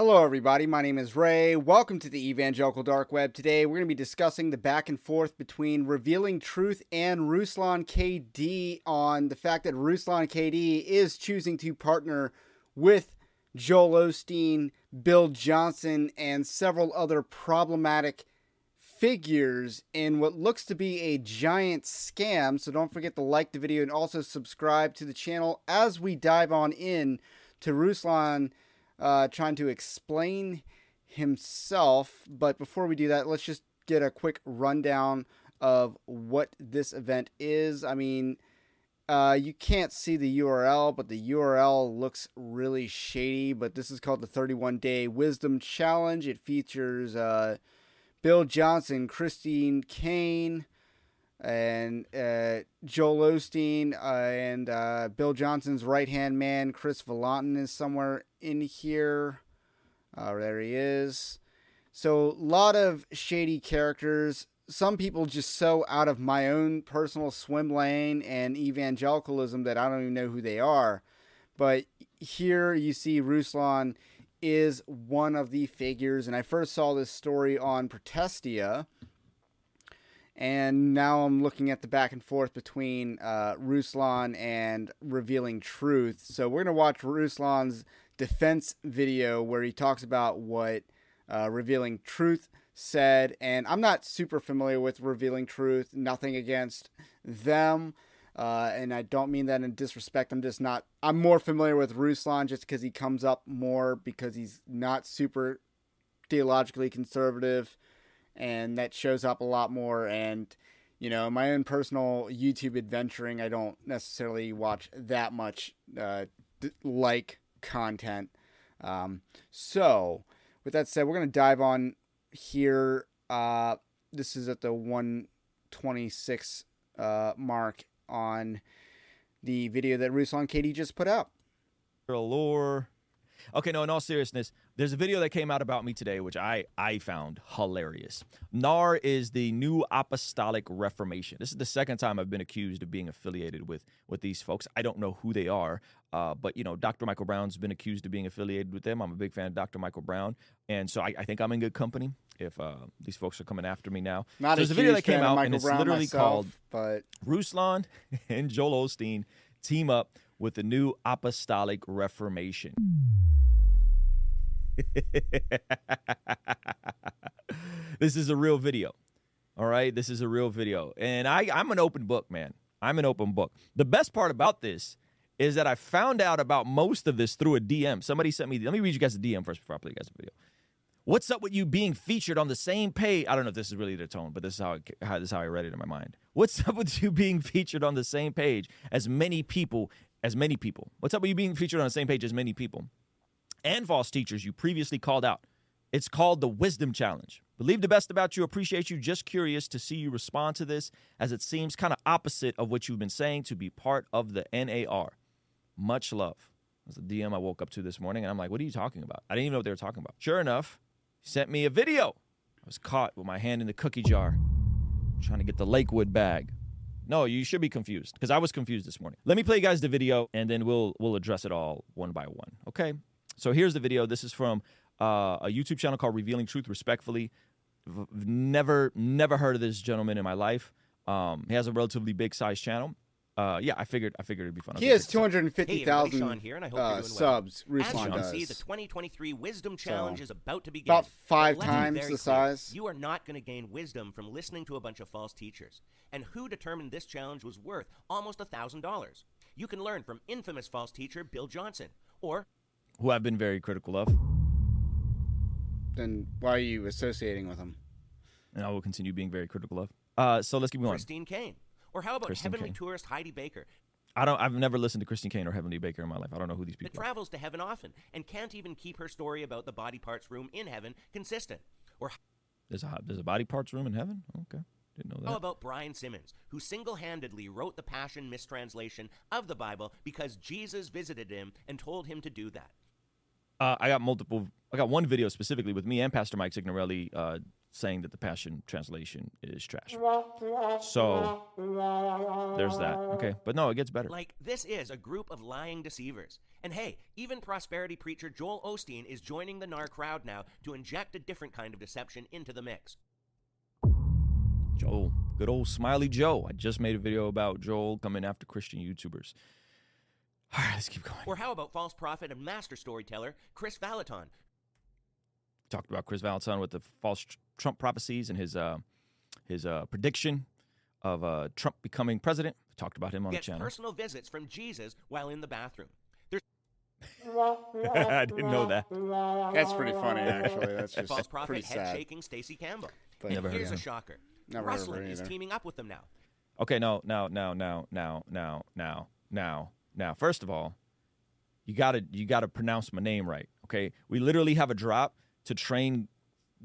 Hello, everybody. My name is Ray. Welcome to the Evangelical Dark Web. Today, we're going to be discussing the back and forth between Revealing Truth and Ruslan KD on the fact that Ruslan KD is choosing to partner with Joel Osteen, Bill Johnson, and several other problematic figures in what looks to be a giant scam. So don't forget to like the video and also subscribe to the channel as we dive on in to Ruslan uh, trying to explain himself. But before we do that, let's just get a quick rundown of what this event is. I mean, uh, you can't see the URL, but the URL looks really shady. But this is called the 31 Day Wisdom Challenge. It features uh, Bill Johnson, Christine Caine, and uh, Joel Osteen uh, and uh, Bill Johnson's right hand man, Chris Vallotton, is somewhere in here. Uh, there he is. So, a lot of shady characters. Some people just so out of my own personal swim lane and evangelicalism that I don't even know who they are. But here you see Ruslan is one of the figures, and I first saw this story on Protestia and now I'm looking at the back and forth between uh, Ruslan and Revealing Truth. So we're gonna watch Ruslan's defense video where he talks about what uh, Revealing Truth said, and I'm not super familiar with Revealing Truth. Nothing against them. Uh, and I don't mean that in disrespect. I'm just not. I'm more familiar with Ruslan just because he comes up more because he's not super theologically conservative and that shows up a lot more. And you know, my own personal YouTube adventuring, I don't necessarily watch that much uh, like content. Um, so, with that said, we're gonna dive on here. Uh, this is at the 126 uh, mark on the video that Ruslan KD just put out. Lore. Okay, no, in all seriousness, there's a video that came out about me today, which I, I found hilarious. NAR is the New Apostolic Reformation. This is the second time I've been accused of being affiliated with, with these folks. I don't know who they are, uh, but, you know, Dr. Michael Brown's been accused of being affiliated with them. I'm a big fan of Dr. Michael Brown. And so I, I think I'm in good company if uh, these folks are coming after me now. Not so there's a, video that came out, and it's Brown literally myself, called but Ruslan and Joel Osteen Team Up with the New Apostolic Reformation. this is a real video. All right. This is a real video. And I, I'm an open book, man. I'm an open book. The best part about this is that I found out about most of this through a DM. Somebody sent me, let me read you guys a DM first before I play you guys a video. What's up with you being featured on the same page? I don't know if this is really the tone, but this is how, I, how this is how I read it in my mind. What's up with you being featured on the same page as many people as many people? What's up with you being featured on the same page as many people? and false teachers you previously called out. It's called the Wisdom Challenge. Believe the best about you, appreciate you, just curious to see you respond to this as it seems kind of opposite of what you've been saying to be part of the NAR. Much love. That's a DM I woke up to this morning and I'm like, what are you talking about? I didn't even know what they were talking about. Sure enough, he sent me a video. I was caught with my hand in the cookie jar trying to get the Lakewood bag. No, you should be confused because I was confused this morning. Let me play you guys the video and then we'll we'll address it all one by one. Okay? So here's the video. This is from uh, a YouTube channel called Revealing Truth Respectfully. Never, never heard of this gentleman in my life. Um, he has a relatively big size channel. Uh, yeah, I figured I figured it'd be fun. He has two hundred and fifty thousand two hundred and fifty Hey everybody, thousand Sean here, and I hope uh, you're doing well. subs. As Ruslan you can does. see, the 2023 Wisdom Challenge is about to begin. about five But let's be times the clear, size. You are not going to gain wisdom from listening to a bunch of false teachers. And who determined this challenge was worth almost a thousand dollars? You can learn from infamous false teacher Bill Johnson, or who I've been very critical of, Then why are you associating with him? and I will continue being very critical of. Uh, so let's keep going. Christine Caine. Or how about Christine heavenly Caine. tourist Heidi Baker, I don't. I've never listened to Christine Caine or Heavenly Baker in my life. I don't know who these that people are. travels to heaven often and can't even keep her story about the body parts room in heaven consistent? Or There's a there's a body parts room in heaven. Okay, didn't know that. How about Brian Simmons, who single handedly wrote the Passion mistranslation of the Bible because Jesus visited him and told him to do that? Uh, I got multiple. I got one video specifically with me and Pastor Mike Signorelli uh, saying that the Passion translation is trash. So there's that. Okay, but no, it gets better. Like, this is a group of lying deceivers. And hey, even prosperity preacher Joel Osteen is joining the NAR crowd now to inject a different kind of deception into the mix. Joel, good old Smiley Joe. I just made a video about Joel coming after Christian YouTubers. All right, let's keep going. Or how about false prophet and master storyteller Chris Vallotton, talked about Chris Valentine with the false Trump prophecies and his uh, his uh, prediction of uh, Trump becoming president. We Talked about him on gets the channel. personal visits from Jesus while in the bathroom. I didn't know that. That's pretty funny, actually. That's just false prophet pretty head sad. shaking Stacey Campbell. But- and Never heard here's of a shocker. Never heard of her Ruslan is teaming up with them now. Okay, no, now, now, now, now, now, now, now, now. First of all, you gotta you gotta pronounce my name right. Okay, we literally have a drop to train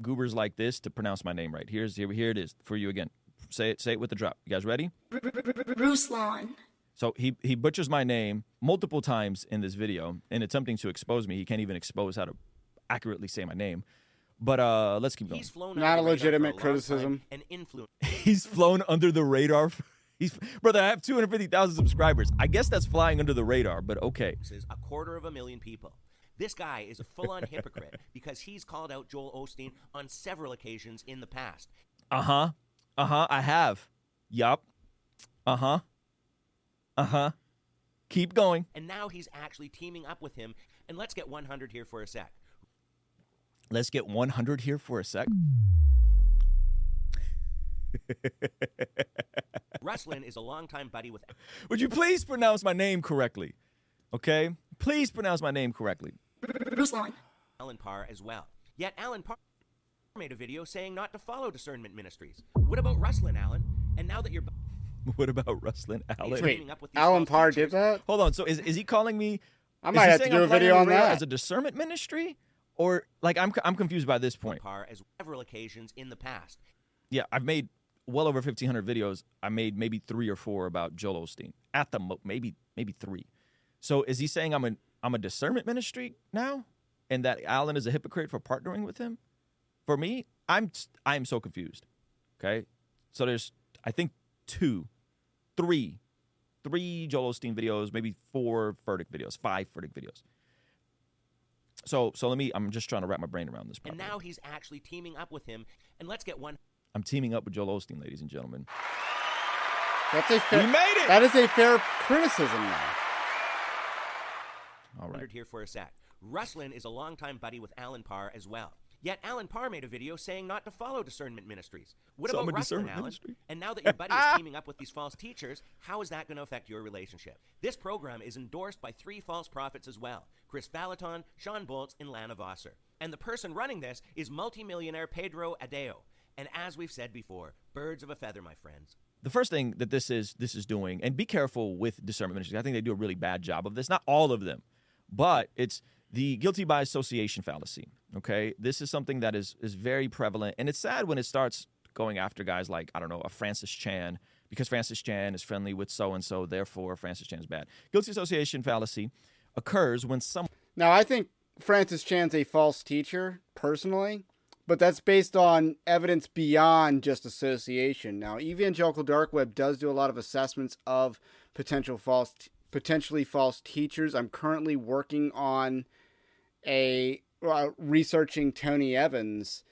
goobers like this to pronounce my name right. Here's here here it is for you again. Say it say it with the drop. You guys ready? Ruslan. So he he butchers my name multiple times in this video in attempting to expose me. He can't even expose how to accurately say my name. But uh let's keep going. He's flown Not a the radar for legitimate long criticism. time and influence. He's flown under the radar. He's brother. I have two hundred fifty thousand subscribers. I guess that's flying under the radar, but okay. This is a quarter of a million people. This guy is a full-on hypocrite because he's called out Joel Osteen on several occasions in the past. Uh huh. Uh huh. I have. Yup. Uh huh. Uh huh. Keep going. And now he's actually teaming up with him. And let's get 100 here for a sec. Let's get one hundred here for a sec. Ruslan is a longtime buddy with Would you please pronounce my name correctly? Okay. Please pronounce my name correctly. Ruslan. Alan Parr as well. Yet Alan Parr made a video saying not to follow discernment ministries. What about Ruslan, Alan? And now that you're What about Rustlin he's Allen? teaming up with Alan Parr did that? Hold on. So is is he calling me? I might have to do I'm a video on that. as a discernment ministry, or like I'm I'm confused by this point. Parr as several occasions in the past. yeah, I've made well over 1,500 videos. I made maybe three or four about Joel Osteen. At the mo- maybe maybe three. So is he saying I'm a I'm a discernment ministry now, and that Alan is a hypocrite for partnering with him? For me, I'm I'm so confused. Okay, so there's I think two, three, three Joel Osteen videos, maybe four Furtick videos, five Furtick videos. So so let me. I'm just trying to wrap my brain around this. And now he's actually teaming up with him. And let's get one I'm teaming up with Joel Osteen, ladies and gentlemen. That's a fair. We made it! That is a fair criticism, now. All right. here for a sec. Ruslan is a longtime buddy with Alan Parr as well. Yet Alan Parr made a video saying not to follow discernment ministries. What So about a Ruslan, Alan? ministry? And now that your buddy is teaming up with these false teachers, how is that going to affect your relationship? This program is endorsed by three false prophets as well: Chris Vallotton, Shawn Bolz, and Lana Vawser. And the person running this is multimillionaire Pedro Adao. And as we've said before, birds of a feather, my friends. the first thing that this is this is doing, and be careful with discernment ministries. I think they do a really bad job of this. Not all of them, but it's the guilty by association fallacy. Okay, this is something that is is very prevalent, and it's sad when it starts going after guys like I don't know a Francis Chan because Francis Chan is friendly with so and so, therefore Francis Chan is bad. Guilty association fallacy occurs when some Now, I think Francis Chan's a false teacher, personally, but that's based on evidence beyond just association. Now, Evangelical Dark Web does do a lot of assessments of potential false, potentially false teachers. I'm currently working on a uh, researching Tony Evans,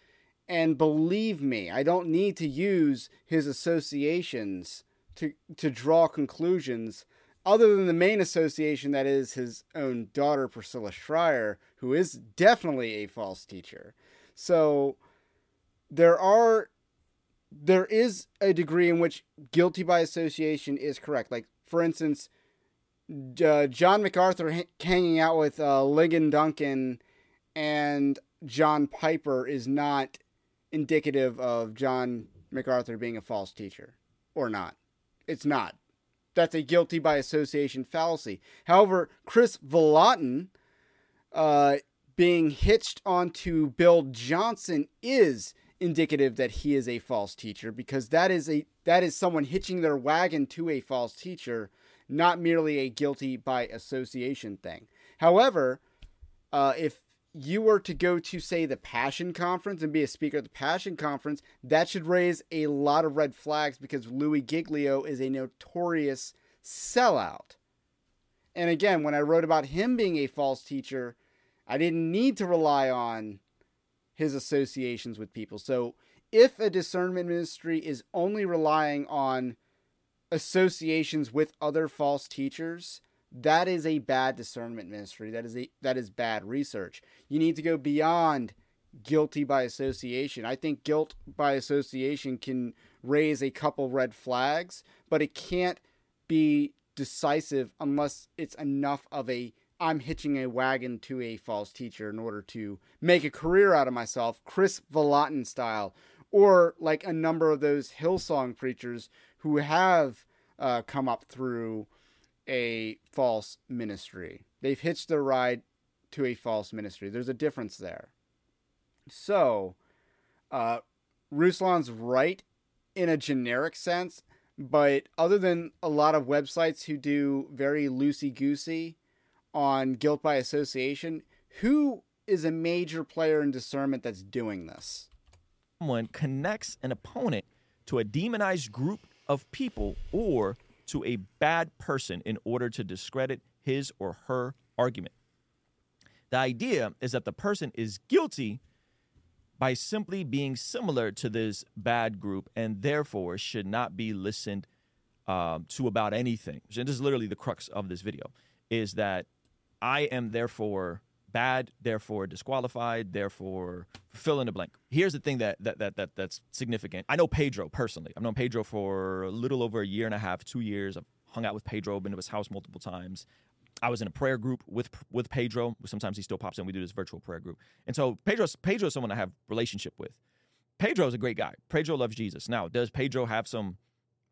and believe me, I don't need to use his associations to to draw conclusions other than the main association that is his own daughter Priscilla Shirer, who is definitely a false teacher. So there are there is a degree in which guilty by association is correct. Like for instance, uh, John MacArthur ha- hanging out with uh, Ligon Duncan and John Piper is not indicative of John MacArthur being a false teacher or not. It's not. That's a guilty by association fallacy. However, Chris Vallotton uh, being hitched onto Bill Johnson is indicative that he is a false teacher because that is a that is someone hitching their wagon to a false teacher, not merely a guilty by association thing. However, uh, if you were to go to say the Passion Conference and be a speaker at the Passion Conference, that should raise a lot of red flags because Louis Giglio is a notorious sellout. And again, when I wrote about him being a false teacher, I didn't need to rely on his associations with people. So if a discernment ministry is only relying on associations with other false teachers, that is a bad discernment ministry. That is a that is bad research. You need to go beyond guilty by association. I think guilt by association can raise a couple red flags, but it can't be decisive unless it's enough of a I'm hitching a wagon to a false teacher in order to make a career out of myself, Chris Vallotton style, or like a number of those Hillsong preachers who have uh, come up through a false ministry. They've hitched their ride to a false ministry. There's a difference there. So, uh, Ruslan's right in a generic sense, but other than a lot of websites who do very loosey goosey on guilt by association, who is a major player in discernment that's doing this? Someone connects an opponent to a demonized group of people or to a bad person in order to discredit his or her argument. The idea is that the person is guilty by simply being similar to this bad group and therefore should not be listened um, to about anything. And this is literally the crux of this video is that I am therefore bad, therefore disqualified, therefore fill in the blank. Here's the thing that, that that that that's significant. I know Pedro personally. I've known Pedro for a little over a year and a half, two years. I've hung out with Pedro, been to his house multiple times. I was in a prayer group with with Pedro. Sometimes he still pops in. We do this virtual prayer group, and so Pedro Pedro is someone I have relationship with. Pedro is a great guy. Pedro loves Jesus. Now, does Pedro have some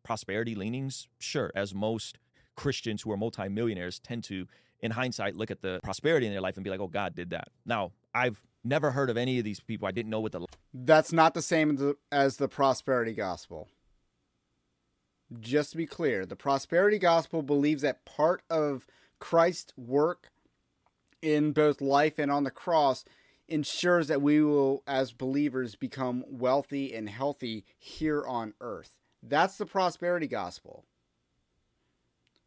prosperity leanings? Sure, as most Christians who are multimillionaires tend to in hindsight, look at the prosperity in their life and be like, oh, God did that. Now, I've never heard of any of these people. I didn't know what the. That's not the same as the prosperity gospel. Just to be clear, the prosperity gospel believes that part of Christ's work in both life and on the cross ensures that we will, as believers, become wealthy and healthy here on earth. That's the prosperity gospel.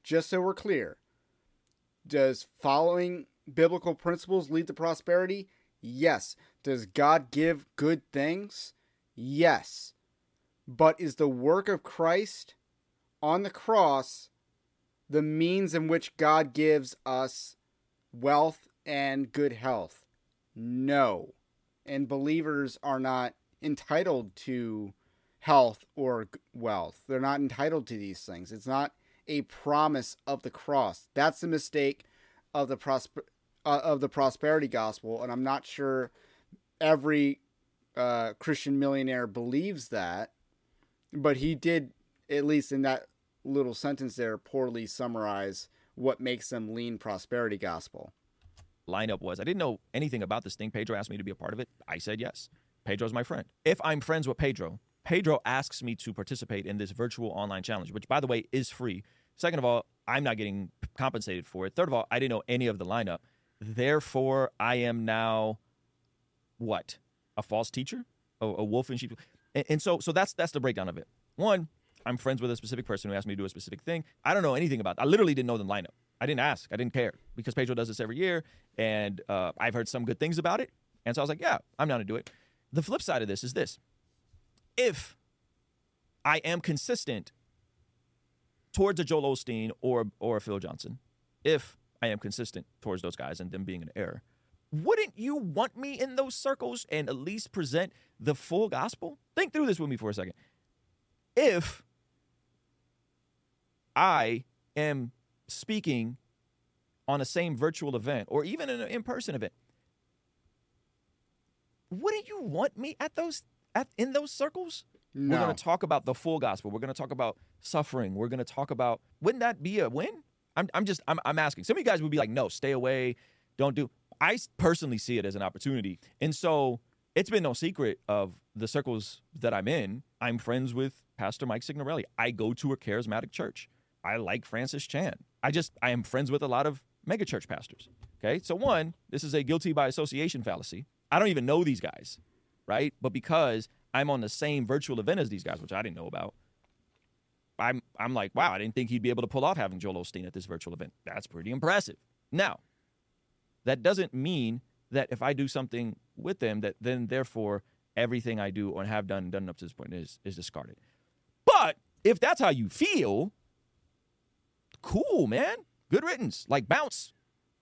Just so we're clear, does following biblical principles lead to prosperity? Yes. Does God give good things? Yes. But is the work of Christ on the cross the means in which God gives us wealth and good health? No. And believers are not entitled to health or wealth. They're not entitled to these things. It's not a promise of the cross. That's the mistake of the prosper uh, of the prosperity gospel, and I'm not sure every uh, Christian millionaire believes that, but he did at least in that little sentence there poorly summarize what makes them lean prosperity gospel. Lineup was I didn't know anything about this thing. Pedro asked me to be a part of it. I said yes. Pedro's my friend. If I'm friends with Pedro, Pedro asks me to participate in this virtual online challenge, which, by the way, is free. Second of all, I'm not getting compensated for it. Third of all, I didn't know any of the lineup. Therefore, I am now what? A false teacher? A, a wolf in sheep? And, and so, so that's that's the breakdown of it. One, I'm friends with a specific person who asked me to do a specific thing. I don't know anything about. It. I literally didn't know the lineup. I didn't ask. I didn't care because Pedro does this every year, and uh, I've heard some good things about it. And so I was like, yeah, I'm down to do it. The flip side of this is this: if I am consistent towards a Joel Osteen or or a Phil Johnson, if I am consistent towards those guys and them being an error, wouldn't you want me in those circles and at least present the full gospel? Think through this with me for a second. If I am speaking on the same virtual event or even an in-person event, wouldn't you want me at those at in those circles? No. We're going to talk about the full gospel. We're going to talk about suffering. We're going to talk about wouldn't that be a win? I'm I'm just I'm I'm asking. Some of you guys would be like, "No, stay away. Don't do." I personally see it as an opportunity. And so, it's been no secret of the circles that I'm in. I'm friends with Pastor Mike Signorelli. I go to a charismatic church. I like Francis Chan. I just I am friends with a lot of megachurch pastors. Okay? So one, this is a guilty by association fallacy. I don't even know these guys, right? But because I'm on the same virtual event as these guys, which I didn't know about, I'm I'm like, wow, I didn't think he'd be able to pull off having Joel Osteen at this virtual event. That's pretty impressive. Now, that doesn't mean that if I do something with them, that then therefore everything I do or have done done up to this point is is discarded. But if that's how you feel, cool, man. Good riddance. Like bounce.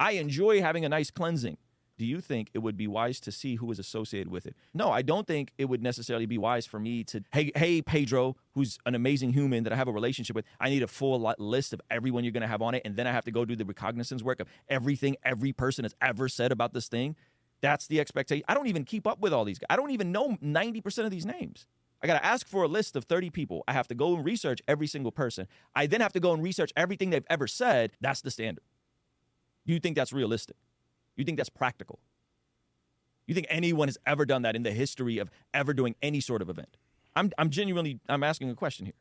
I enjoy having a nice cleansing. Do you think it would be wise to see who is associated with it? No, I don't think it would necessarily be wise for me to, hey, hey, Pedro, who's an amazing human that I have a relationship with. I need a full list of everyone you're going to have on it, and then I have to go do the recognizance work of everything every person has ever said about this thing. That's the expectation. I don't even keep up with all these guys. I don't even know 90% of these names. I got to ask for a list of 30 people. I have to go and research every single person. I then have to go and research everything they've ever said. That's the standard. Do you think that's realistic? You think that's practical? You think anyone has ever done that in the history of ever doing any sort of event? I'm, I'm genuinely I'm asking a question here.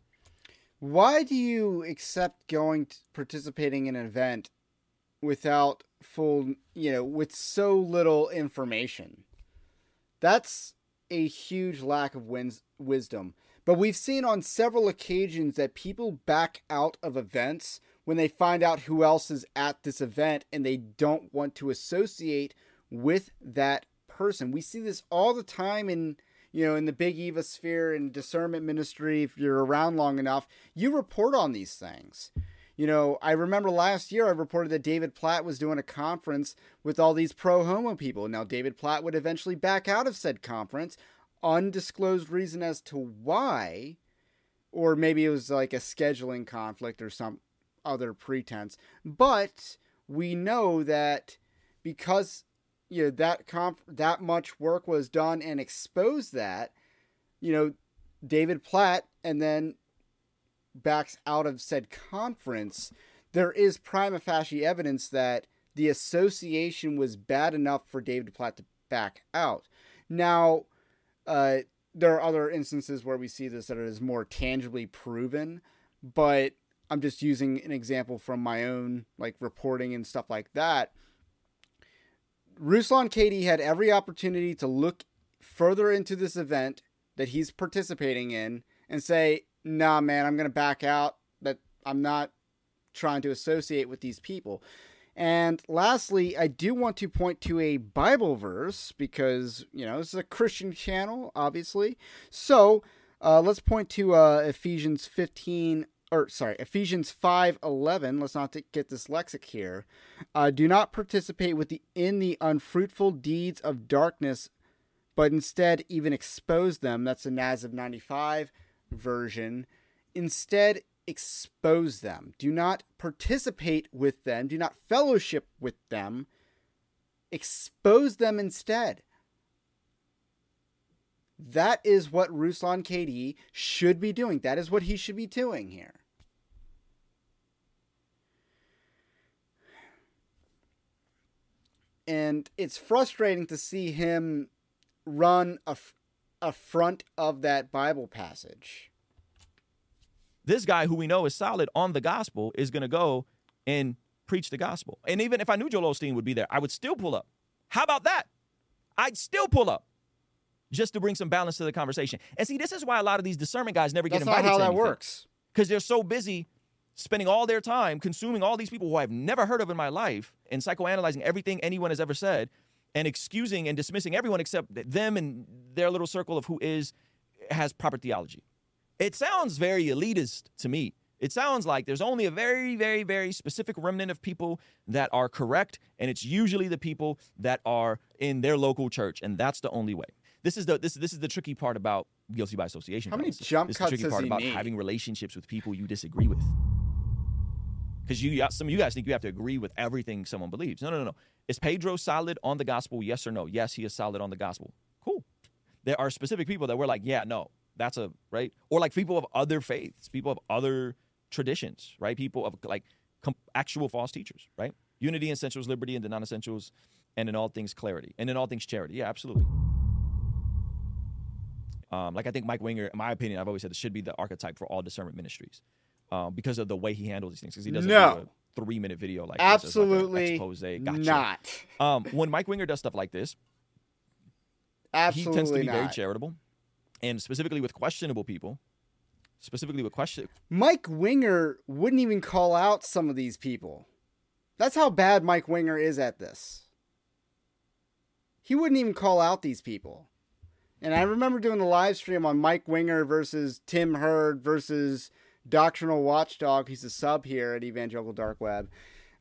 Why do you accept going to participating in an event without full, you know, with so little information? That's a huge lack of wins- wisdom. But we've seen on several occasions that people back out of events when they find out who else is at this event and they don't want to associate with that person. We see this all the time in you know in the big Eva sphere and discernment ministry. If you're around long enough, you report on these things. You know, I remember last year I reported that David Platt was doing a conference with all these pro homo people. Now, David Platt would eventually back out of said conference, undisclosed reason as to why, or maybe it was like a scheduling conflict or some other pretense. But we know that because you know that comp that much work was done and exposed that, you know, David Platt and then backs out of said conference, there is prima facie evidence that the association was bad enough for David Platt to back out. Now, uh, there are other instances where we see this that is more tangibly proven, but I'm just using an example from my own like reporting and stuff like that. Ruslan KD had every opportunity to look further into this event that he's participating in and say, nah, man, I'm going to back out. That I'm not trying to associate with these people. And lastly, I do want to point to a Bible verse because, you know, this is a Christian channel, obviously. So uh, let's point to uh, Ephesians 15, or sorry, Ephesians 5:11, Let's not get dyslexic here. Uh, do not participate with the in the unfruitful deeds of darkness, but instead even expose them. That's the NAS of 95 version. Instead, expose them. Do not participate with them. Do not fellowship with them. Expose them instead. That is what Ruslan KD should be doing. That is what he should be doing here. And it's frustrating to see him run a, a front of that Bible passage. This guy who we know is solid on the gospel is going to go and preach the gospel. And even if I knew Joel Osteen would be there, I would still pull up. How about that? I'd still pull up just to bring some balance to the conversation. And see, this is why a lot of these discernment guys never That's get invited not how to that anything. works. because they're so busy spending all their time consuming all these people who I've never heard of in my life and psychoanalyzing everything anyone has ever said and excusing and dismissing everyone except them and their little circle of who is has proper theology. It sounds very elitist to me. It sounds like there's only a very, very, very specific remnant of people that are correct, and it's usually the people that are in their local church, and that's the only way. This is the this this is the tricky part about guilty by association. How many jump this is the cuts tricky part about having relationships with people you disagree with. Because you some of you guys think you have to agree with everything someone believes. No, no, no, no. Is Pedro solid on the gospel? Yes or no? Yes, he is solid on the gospel. Cool. There are specific people that we're like, yeah, no, that's a right, or like people of other faiths, people of other traditions, right? People of like com- actual false teachers, right? Unity in essentials, liberty in the non-essentials, and in all things clarity, and in all things charity. Yeah, absolutely. Um, like I think Mike Winger, in my opinion, I've always said this should be the archetype for all discernment ministries, um, because of the way he handles these things. Because he doesn't No. do a three-minute video like this like Absolutely expose. Gotcha. not. Um, when Mike Winger does stuff like this, Absolutely he tends to be not. very charitable, and specifically with questionable people, specifically with question. Mike Winger wouldn't even call out some of these people. That's how bad Mike Winger is at this. He wouldn't even call out these people. And I remember doing the live stream on Mike Winger versus Tim Hurd versus Doctrinal Watchdog. He's a sub here at Evangelical Dark Web,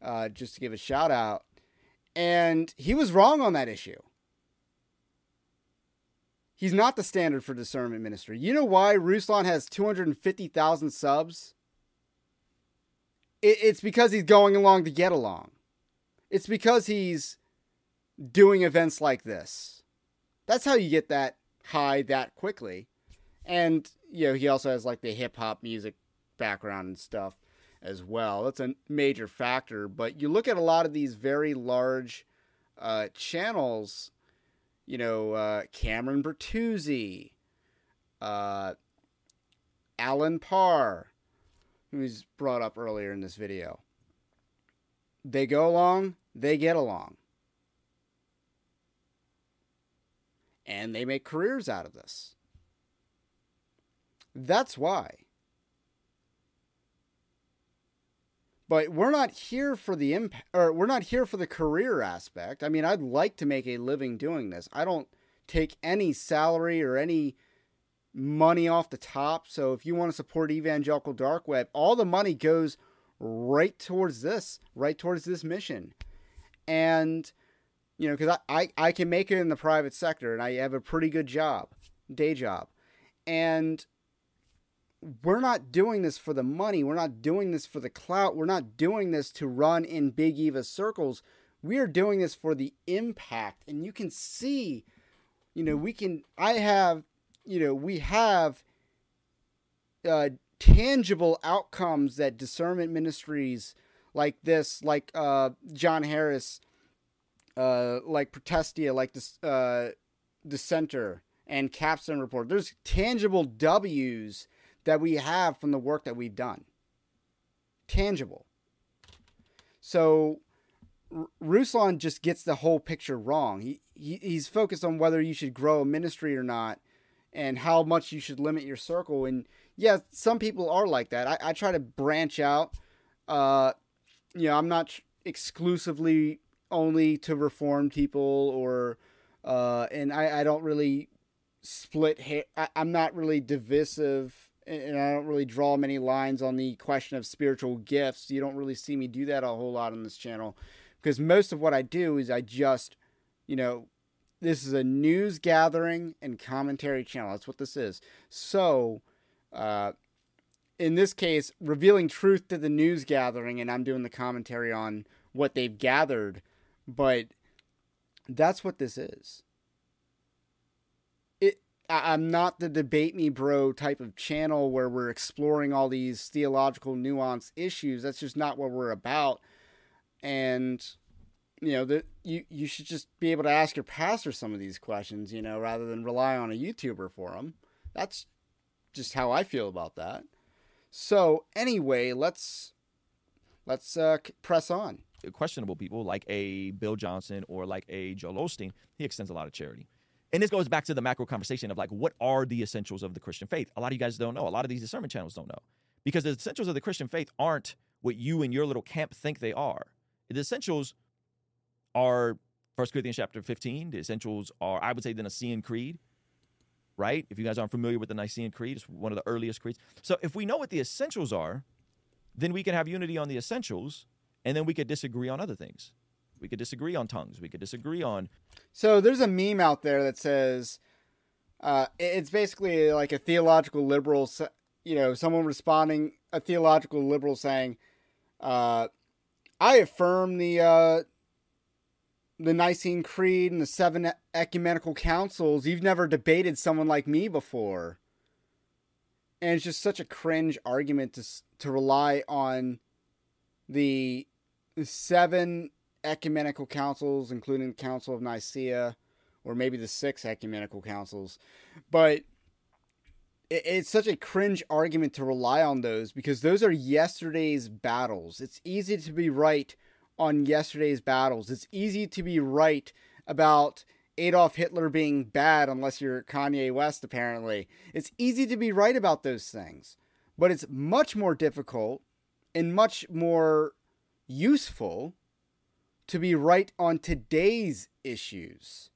uh, just to give a shout out. And he was wrong on that issue. He's not the standard for discernment ministry. You know why Ruslan has 250,000 subs? It, it's because he's going along to get along. It's because he's doing events like this. That's how you get that high that quickly. And, you know, he also has like the hip hop music background and stuff as well. That's a major factor. But you look at a lot of these very large uh, channels, you know, uh, Cameron Bertuzzi, uh, Alan Parr, who's brought up earlier in this video. They go along, they get along. And they make careers out of this. That's why. But we're not here for the impact, or we're not here for the career aspect. I mean, I'd like to make a living doing this. I don't take any salary or any money off the top. So if you want to support Evangelical Dark Web, all the money goes right towards this, right towards this mission. And, you know, because I, I, I can make it in the private sector and I have a pretty good job, day job. And we're not doing this for the money. We're not doing this for the clout. We're not doing this to run in Big Eva circles. We are doing this for the impact. And you can see, you know, we can, I have, you know, we have uh, tangible outcomes that discernment ministries like this, like uh, John Harris, uh, like Protestia, like this, uh, Dissenter, and Capstone Report. There's tangible W's that we have from the work that we've done. Tangible. So R- Ruslan just gets the whole picture wrong. He, he he's focused on whether you should grow a ministry or not, and how much you should limit your circle. And yeah, some people are like that. I, I try to branch out. Uh, you know, I'm not exclusively only to reform people or, uh, and I, I don't really split. I, I'm not really divisive and I don't really draw many lines on the question of spiritual gifts. You don't really see me do that a whole lot on this channel because most of what I do is I just, you know, this is a news gathering and commentary channel. That's what this is. So, uh, in this case, revealing truth to the news gathering, and I'm doing the commentary on what they've gathered, but that's what this is. I'm not the debate me bro type of channel where we're exploring all these theological nuance issues. That's just not what we're about. And you know, that you you should just be able to ask your pastor some of these questions, you know, rather than rely on a YouTuber for them. That's just how I feel about that. So anyway, let's let's uh, press on. questionable people like a Bill Johnson or like a Joel Osteen, he extends a lot of charity. And this goes back to the macro conversation of like, what are the essentials of the Christian faith? A lot of you guys don't know. A lot of these discernment channels don't know. Because the essentials of the Christian faith aren't what you and your little camp think they are. The essentials are 1 Corinthians chapter 15. The essentials are, I would say, the Nicene Creed, right? If you guys aren't familiar with the Nicene Creed, it's one of the earliest creeds. So if we know what the essentials are, then we can have unity on the essentials, and then we could disagree on other things. We could disagree on tongues. We could disagree on So there's a meme out there that says, uh, it's basically like a theological liberal, you know, someone responding, a theological liberal saying, uh, "I affirm the uh, the Nicene Creed and the seven ecumenical councils. You've never debated someone like me before." And it's just such a cringe argument to to rely on the seven ecumenical councils, including the Council of Nicaea, or maybe the six ecumenical councils. But it, it's such a cringe argument to rely on those because those are yesterday's battles. It's easy to be right on yesterday's battles. It's easy to be right about Adolf Hitler being bad, unless you're Kanye West, apparently. It's easy to be right about those things. But it's much more difficult and much more useful to be right on today's issues.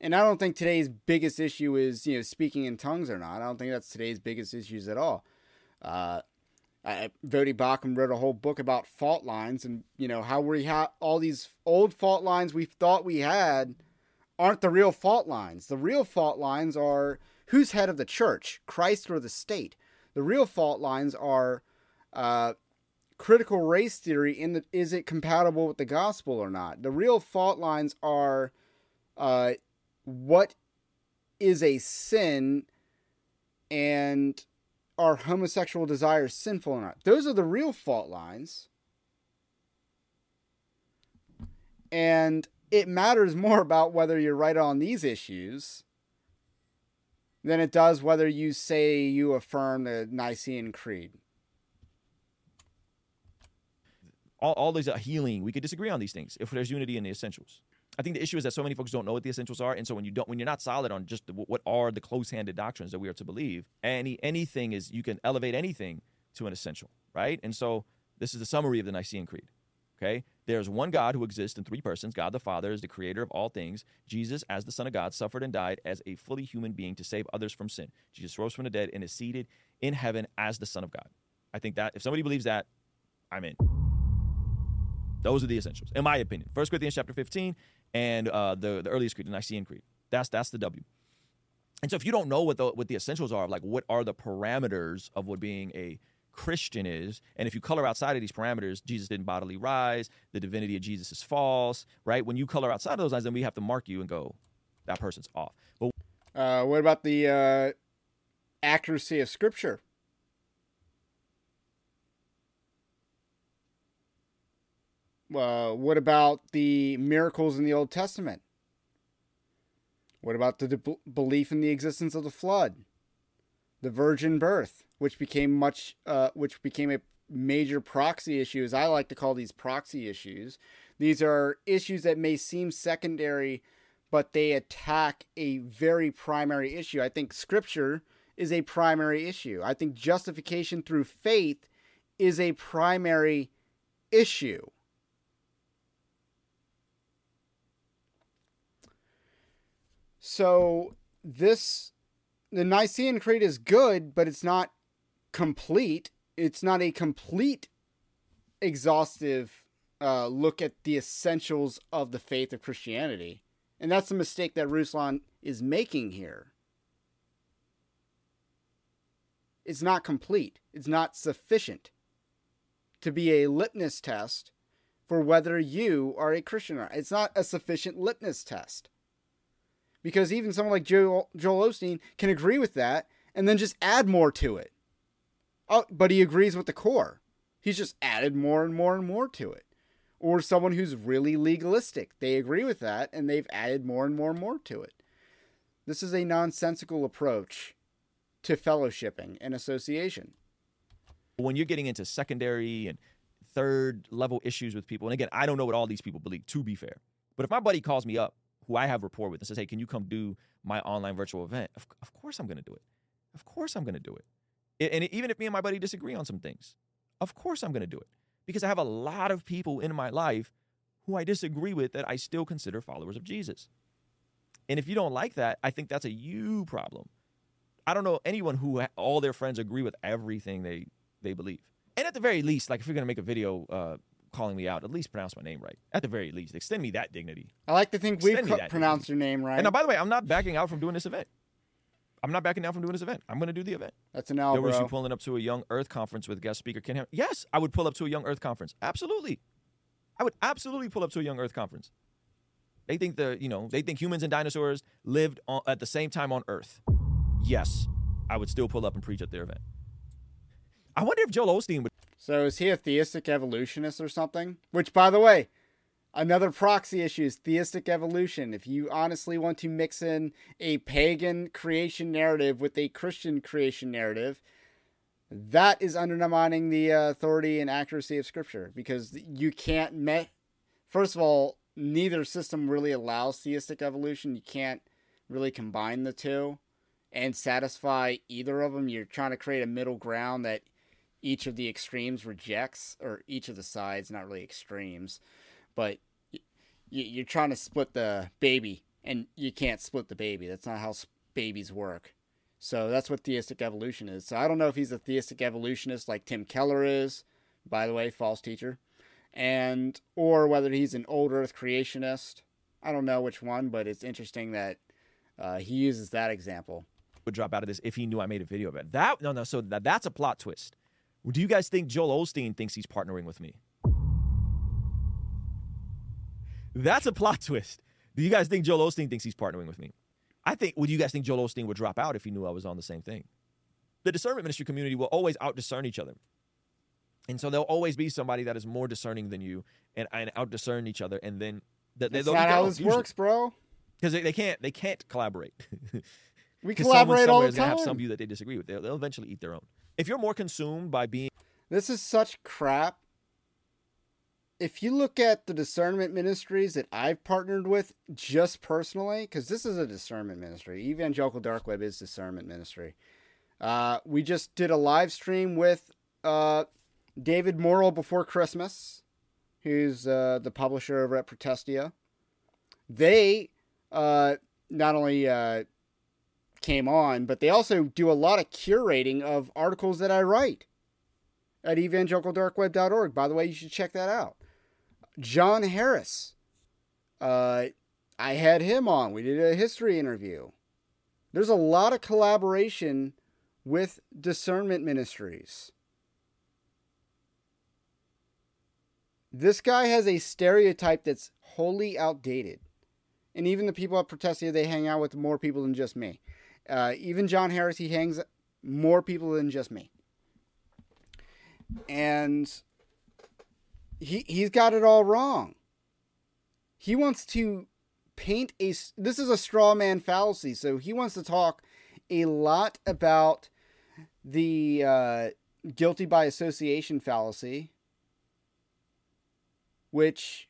And I don't think today's biggest issue is, you know, speaking in tongues or not. I don't think that's today's biggest issues at all. Uh, I, Baucham wrote a whole book about fault lines and, you know, how we have all these old fault lines we thought we had aren't the real fault lines. The real fault lines are who's head of the church, Christ or the state. The real fault lines are uh, critical race theory in the is it compatible with the gospel or not? The real fault lines are uh, what is a sin and are homosexual desires sinful or not? Those are the real fault lines. And it matters more about whether you're right on these issues than it does whether you say you affirm the Nicene Creed. All, all these uh, healing. We could disagree on these things if there's unity in the essentials. I think the issue is that so many folks don't know what the essentials are, and so when you don't, when you're not solid on just the, what are the close-handed doctrines that we are to believe, any anything is you can elevate anything to an essential, right? And so this is the summary of the Nicene Creed. Okay, there's one God who exists in three persons. God the Father is the creator of all things. Jesus, as the Son of God, suffered and died as a fully human being to save others from sin. Jesus rose from the dead and is seated in heaven as the Son of God. I think that if somebody believes that, I'm in. Those are the essentials, in my opinion. First Corinthians chapter 15 and uh, the, the earliest creed, the Nicene Creed. That's that's the W. And so if you don't know what the what the essentials are, like what are the parameters of what being a Christian is, and if you color outside of these parameters, Jesus didn't bodily rise, the divinity of Jesus is false, right? When you color outside of those lines, then we have to mark you and go, that person's off. But Uh, what about the uh, accuracy of Scripture? Uh, what about the miracles in the Old Testament? What about the de- belief in the existence of the flood, the virgin birth, which became much, uh, which became a major proxy issue, as I like to call these proxy issues. These are issues that may seem secondary, but they attack a very primary issue. I think Scripture is a primary issue. I think justification through faith is a primary issue. So this the Nicene Creed is good, but it's not complete. It's not a complete exhaustive uh, look at the essentials of the faith of Christianity. And that's the mistake that Ruslan is making here. It's not complete. It's not sufficient to be a litmus test for whether you are a Christian or not. It's not a sufficient litmus test because even someone like Joel, Joel Osteen can agree with that and then just add more to it. Oh, but he agrees with the core. He's just added more and more and more to it. Or someone who's really legalistic, they agree with that and they've added more and more and more to it. This is a nonsensical approach to fellowshipping and association. when you're getting into secondary and third level issues with people, and again, I don't know what all these people believe, to be fair. But if my buddy calls me up, who I have rapport with, and says, hey, can you come do my online virtual event? Of, of course I'm going to do it. Of course I'm going to do it. And even if me and my buddy disagree on some things, of course I'm going to do it. Because I have a lot of people in my life who I disagree with that I still consider followers of Jesus. And if you don't like that, I think that's a you problem. I don't know anyone who all their friends agree with everything they they believe. And at the very least, like if you're gonna make a video uh, calling me out, at least pronounce my name right. At the very least, extend me that dignity. I like to think we've co- pronounced your name right. And now, by the way, I'm not backing out from doing this event. I'm not backing out from doing this event. I'm gonna do the event. That's an L, there was you pulling up to a Young Earth conference with guest speaker Ken Ham. Yes, I would pull up to a Young Earth conference. Absolutely, I would absolutely pull up to a Young Earth conference. They think the you know they think humans and dinosaurs lived on, at the same time on Earth. Yes, I would still pull up and preach at their event. I wonder if Joel Osteen would. So is he a theistic evolutionist or something? Which, by the way, another proxy issue is theistic evolution. If you honestly want to mix in a pagan creation narrative with a Christian creation narrative, that is undermining the uh, authority and accuracy of Scripture because you can't met. First of all, neither system really allows theistic evolution. You can't really combine the two and satisfy either of them. You're trying to create a middle ground that each of the extremes rejects, or each of the sides, not really extremes, but you're trying to split the baby, and you can't split the baby. That's not how babies work. So that's what theistic evolution is. So I don't know if he's a theistic evolutionist like Tim Keller is, by the way, false teacher, and or whether he's an old Earth creationist. I don't know which one, but it's interesting that uh, he uses that example. would drop out of this if he knew I made a video of it. That no no. So that, that's a plot twist. Do you guys think Joel Osteen thinks he's partnering with me? That's a plot twist. Do you guys think Joel Osteen thinks he's partnering with me? I think. Would you guys think Joel Osteen would drop out if he knew I was on the same thing? The discernment ministry community will always out discern each other, and so there'll always be somebody that is more discerning than you and, and out discern each other, and then th- That's not how this works, bro. because they, they can't they can't collaborate. we collaborate all the time. have some view that they disagree with. They'll, they'll eventually eat their own. If you're more consumed by being This is such crap. If you look at the discernment ministries that I've partnered with just personally, because this is a discernment ministry, Evangelical Dark Web is discernment ministry. Uh, we just did a live stream with uh, David Morrill before Christmas, who's uh, the publisher over at Protestia. They uh, not only uh, came on, but they also do a lot of curating of articles that I write at evangelicaldarkweb.org. By the way, you should check that out. John Harris, uh, I had him on. We did a history interview. There's a lot of collaboration with discernment ministries. This guy has a stereotype that's wholly outdated. And even the people at Protestia, they hang out with more people than just me. Uh, even John Harris, he hangs more people than just me. And he he's got it all wrong. He wants to paint a this is a straw man fallacy. So he wants to talk a lot about the uh, guilty by association fallacy, which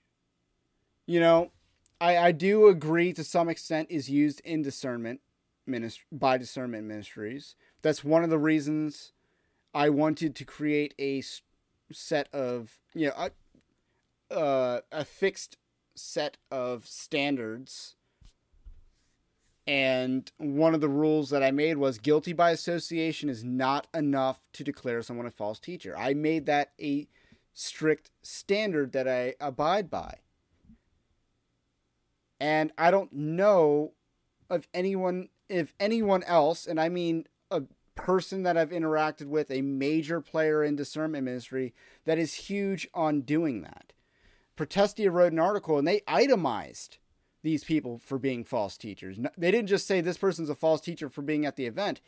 you know I, I do agree to some extent is used in discernment ministry by discernment ministries. That's one of the reasons I wanted to create a set of you know a, uh, a fixed set of standards. And one of the rules that I made was guilty by association is not enough to declare someone a false teacher. I made that a strict standard that I abide by. And I don't know of anyone, if anyone else, and I mean a person that I've interacted with, a major player in discernment ministry, that is huge on doing that. Protestia wrote an article and they itemized these people for being false teachers. They didn't just say this person's a false teacher for being at the event.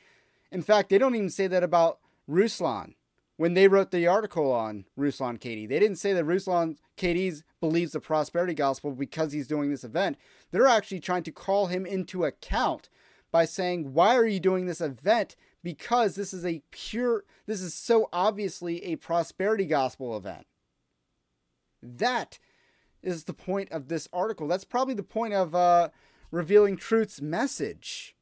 In fact, they don't even say that about Ruslan. When they wrote the article on Ruslan KD, they didn't say that Ruslan KD believes the prosperity gospel because he's doing this event. They're actually trying to call him into account by saying, Why are you doing this event? Because this is a pure, this is so obviously a prosperity gospel event. That is the point of this article. That's probably the point of uh, revealing truth's message.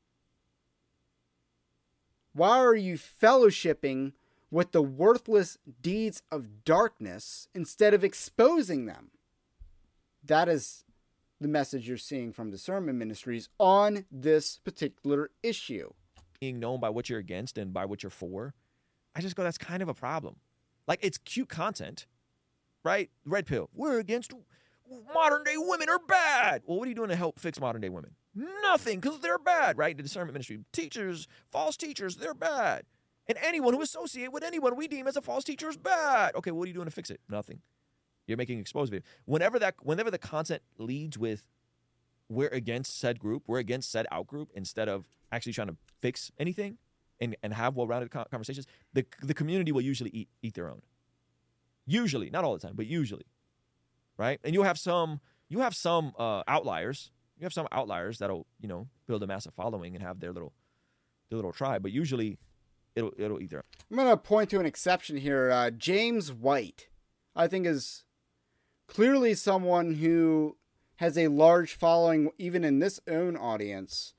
Why are you fellowshipping with the worthless deeds of darkness instead of exposing them? That is the message you're seeing from discernment ministries on this particular issue. being known by what you're against and by what you're for, I just go, that's kind of a problem. Like it's cute content, right? Red pill. We're against modern day women are bad. Well, what are you doing to help fix modern day women? Nothing, because they're bad, right? The discernment ministry. Teachers, false teachers, they're bad. And anyone who associate with anyone we deem as a false teacher is bad. Okay, what are you doing to fix it? Nothing. You're making exposed video. Whenever that whenever the content leads with we're against said group, we're against said out group, instead of actually trying to fix anything and, and have well-rounded conversations, the the community will usually eat eat their own. Usually, not all the time, but usually. Right? And you'll have some you have some uh, outliers. You have some outliers that'll, you know, build a massive following and have their little their little tribe, but usually it'll it'll eat their own. I'm to point to an exception here. Uh, James White, I think, is clearly someone who has a large following, even in this own audience.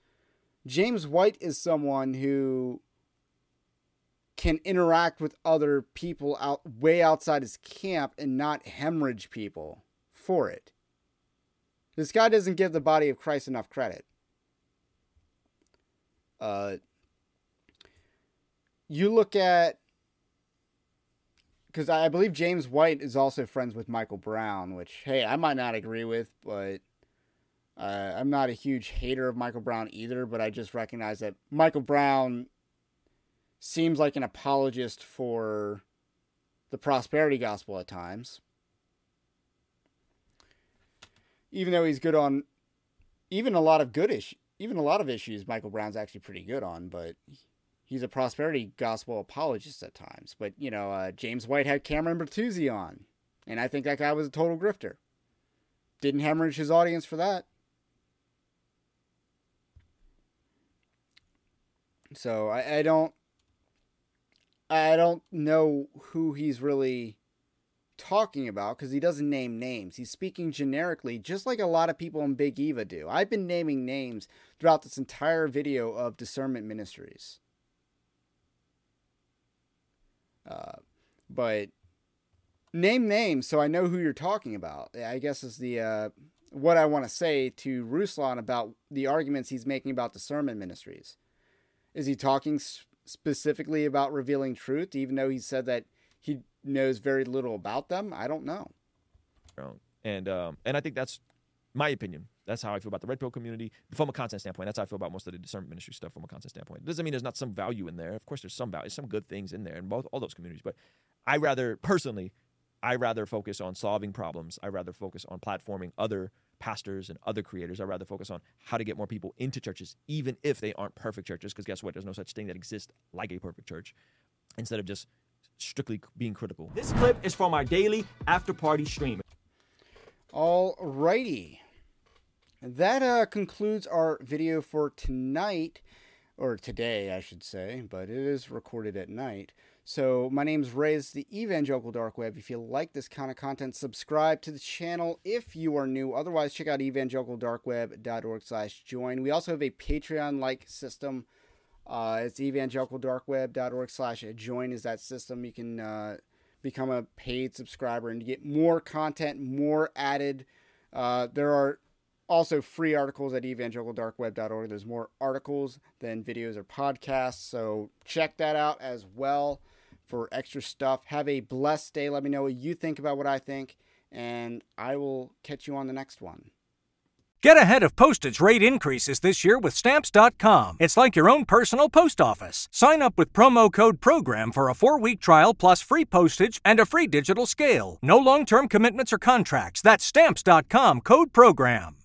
James White is someone who can interact with other people out way outside his camp and not hemorrhage people for it. This guy doesn't give the body of Christ enough credit. Uh, you look at because I believe James White is also friends with Michael Brown, which hey, I might not agree with, but uh, I'm not a huge hater of Michael Brown either. But I just recognize that Michael Brown seems like an apologist for the prosperity gospel at times, even though he's good on even a lot of good issues. even a lot of issues. Michael Brown's actually pretty good on, but he's a prosperity gospel apologist at times. But you know, uh, James White had Cameron Bertuzzi on, and I think that guy was a total grifter. Didn't hemorrhage his audience for that. So I, I don't, I don't know who he's really talking about because he doesn't name names. He's speaking generically, just like a lot of people in Big Eva do. I've been naming names throughout this entire video of discernment ministries. Uh, but name names so I know who you're talking about. I guess is the uh, what I want to say to Ruslan about the arguments he's making about discernment ministries. Is he talking specifically about revealing truth, even though he said that he knows very little about them? I don't know. And um, and I think that's my opinion. That's how I feel about the red pill community from a content standpoint. That's how I feel about most of the discernment ministry stuff from a content standpoint. It doesn't mean there's not some value in there. Of course, there's some value, some good things in there in both all those communities. But I rather personally, I rather focus on solving problems. I rather focus on platforming other pastors and other creators. I rather focus on how to get more people into churches, even if they aren't perfect churches. Because guess what? There's no such thing that exists like a perfect church. Instead of just strictly being critical. This clip is from our daily after party stream. All righty. That uh, concludes our video for tonight, or today, I should say, but it is recorded at night. So, my name is Ray, is the Evangelical Dark Web. If you like this kind of content, subscribe to the channel if you are new. Otherwise, check out evangelicaldarkweb.org slash join. We also have a Patreon-like system. Uh, it's evangelicaldarkweb.org slash join is that system. You can uh, become a paid subscriber and get more content, more added. Uh, there are also free articles at evangelicaldarkweb.org. There's more articles than videos or podcasts, so check that out as well for extra stuff. Have a blessed day. Let me know what you think about what I think, and I will catch you on the next one. Get ahead of postage rate increases this year with Stamps.com. It's like your own personal post office. Sign up with promo code PROGRAM for a four week trial plus free postage and a free digital scale. No long term commitments or contracts. That's Stamps.com code PROGRAM.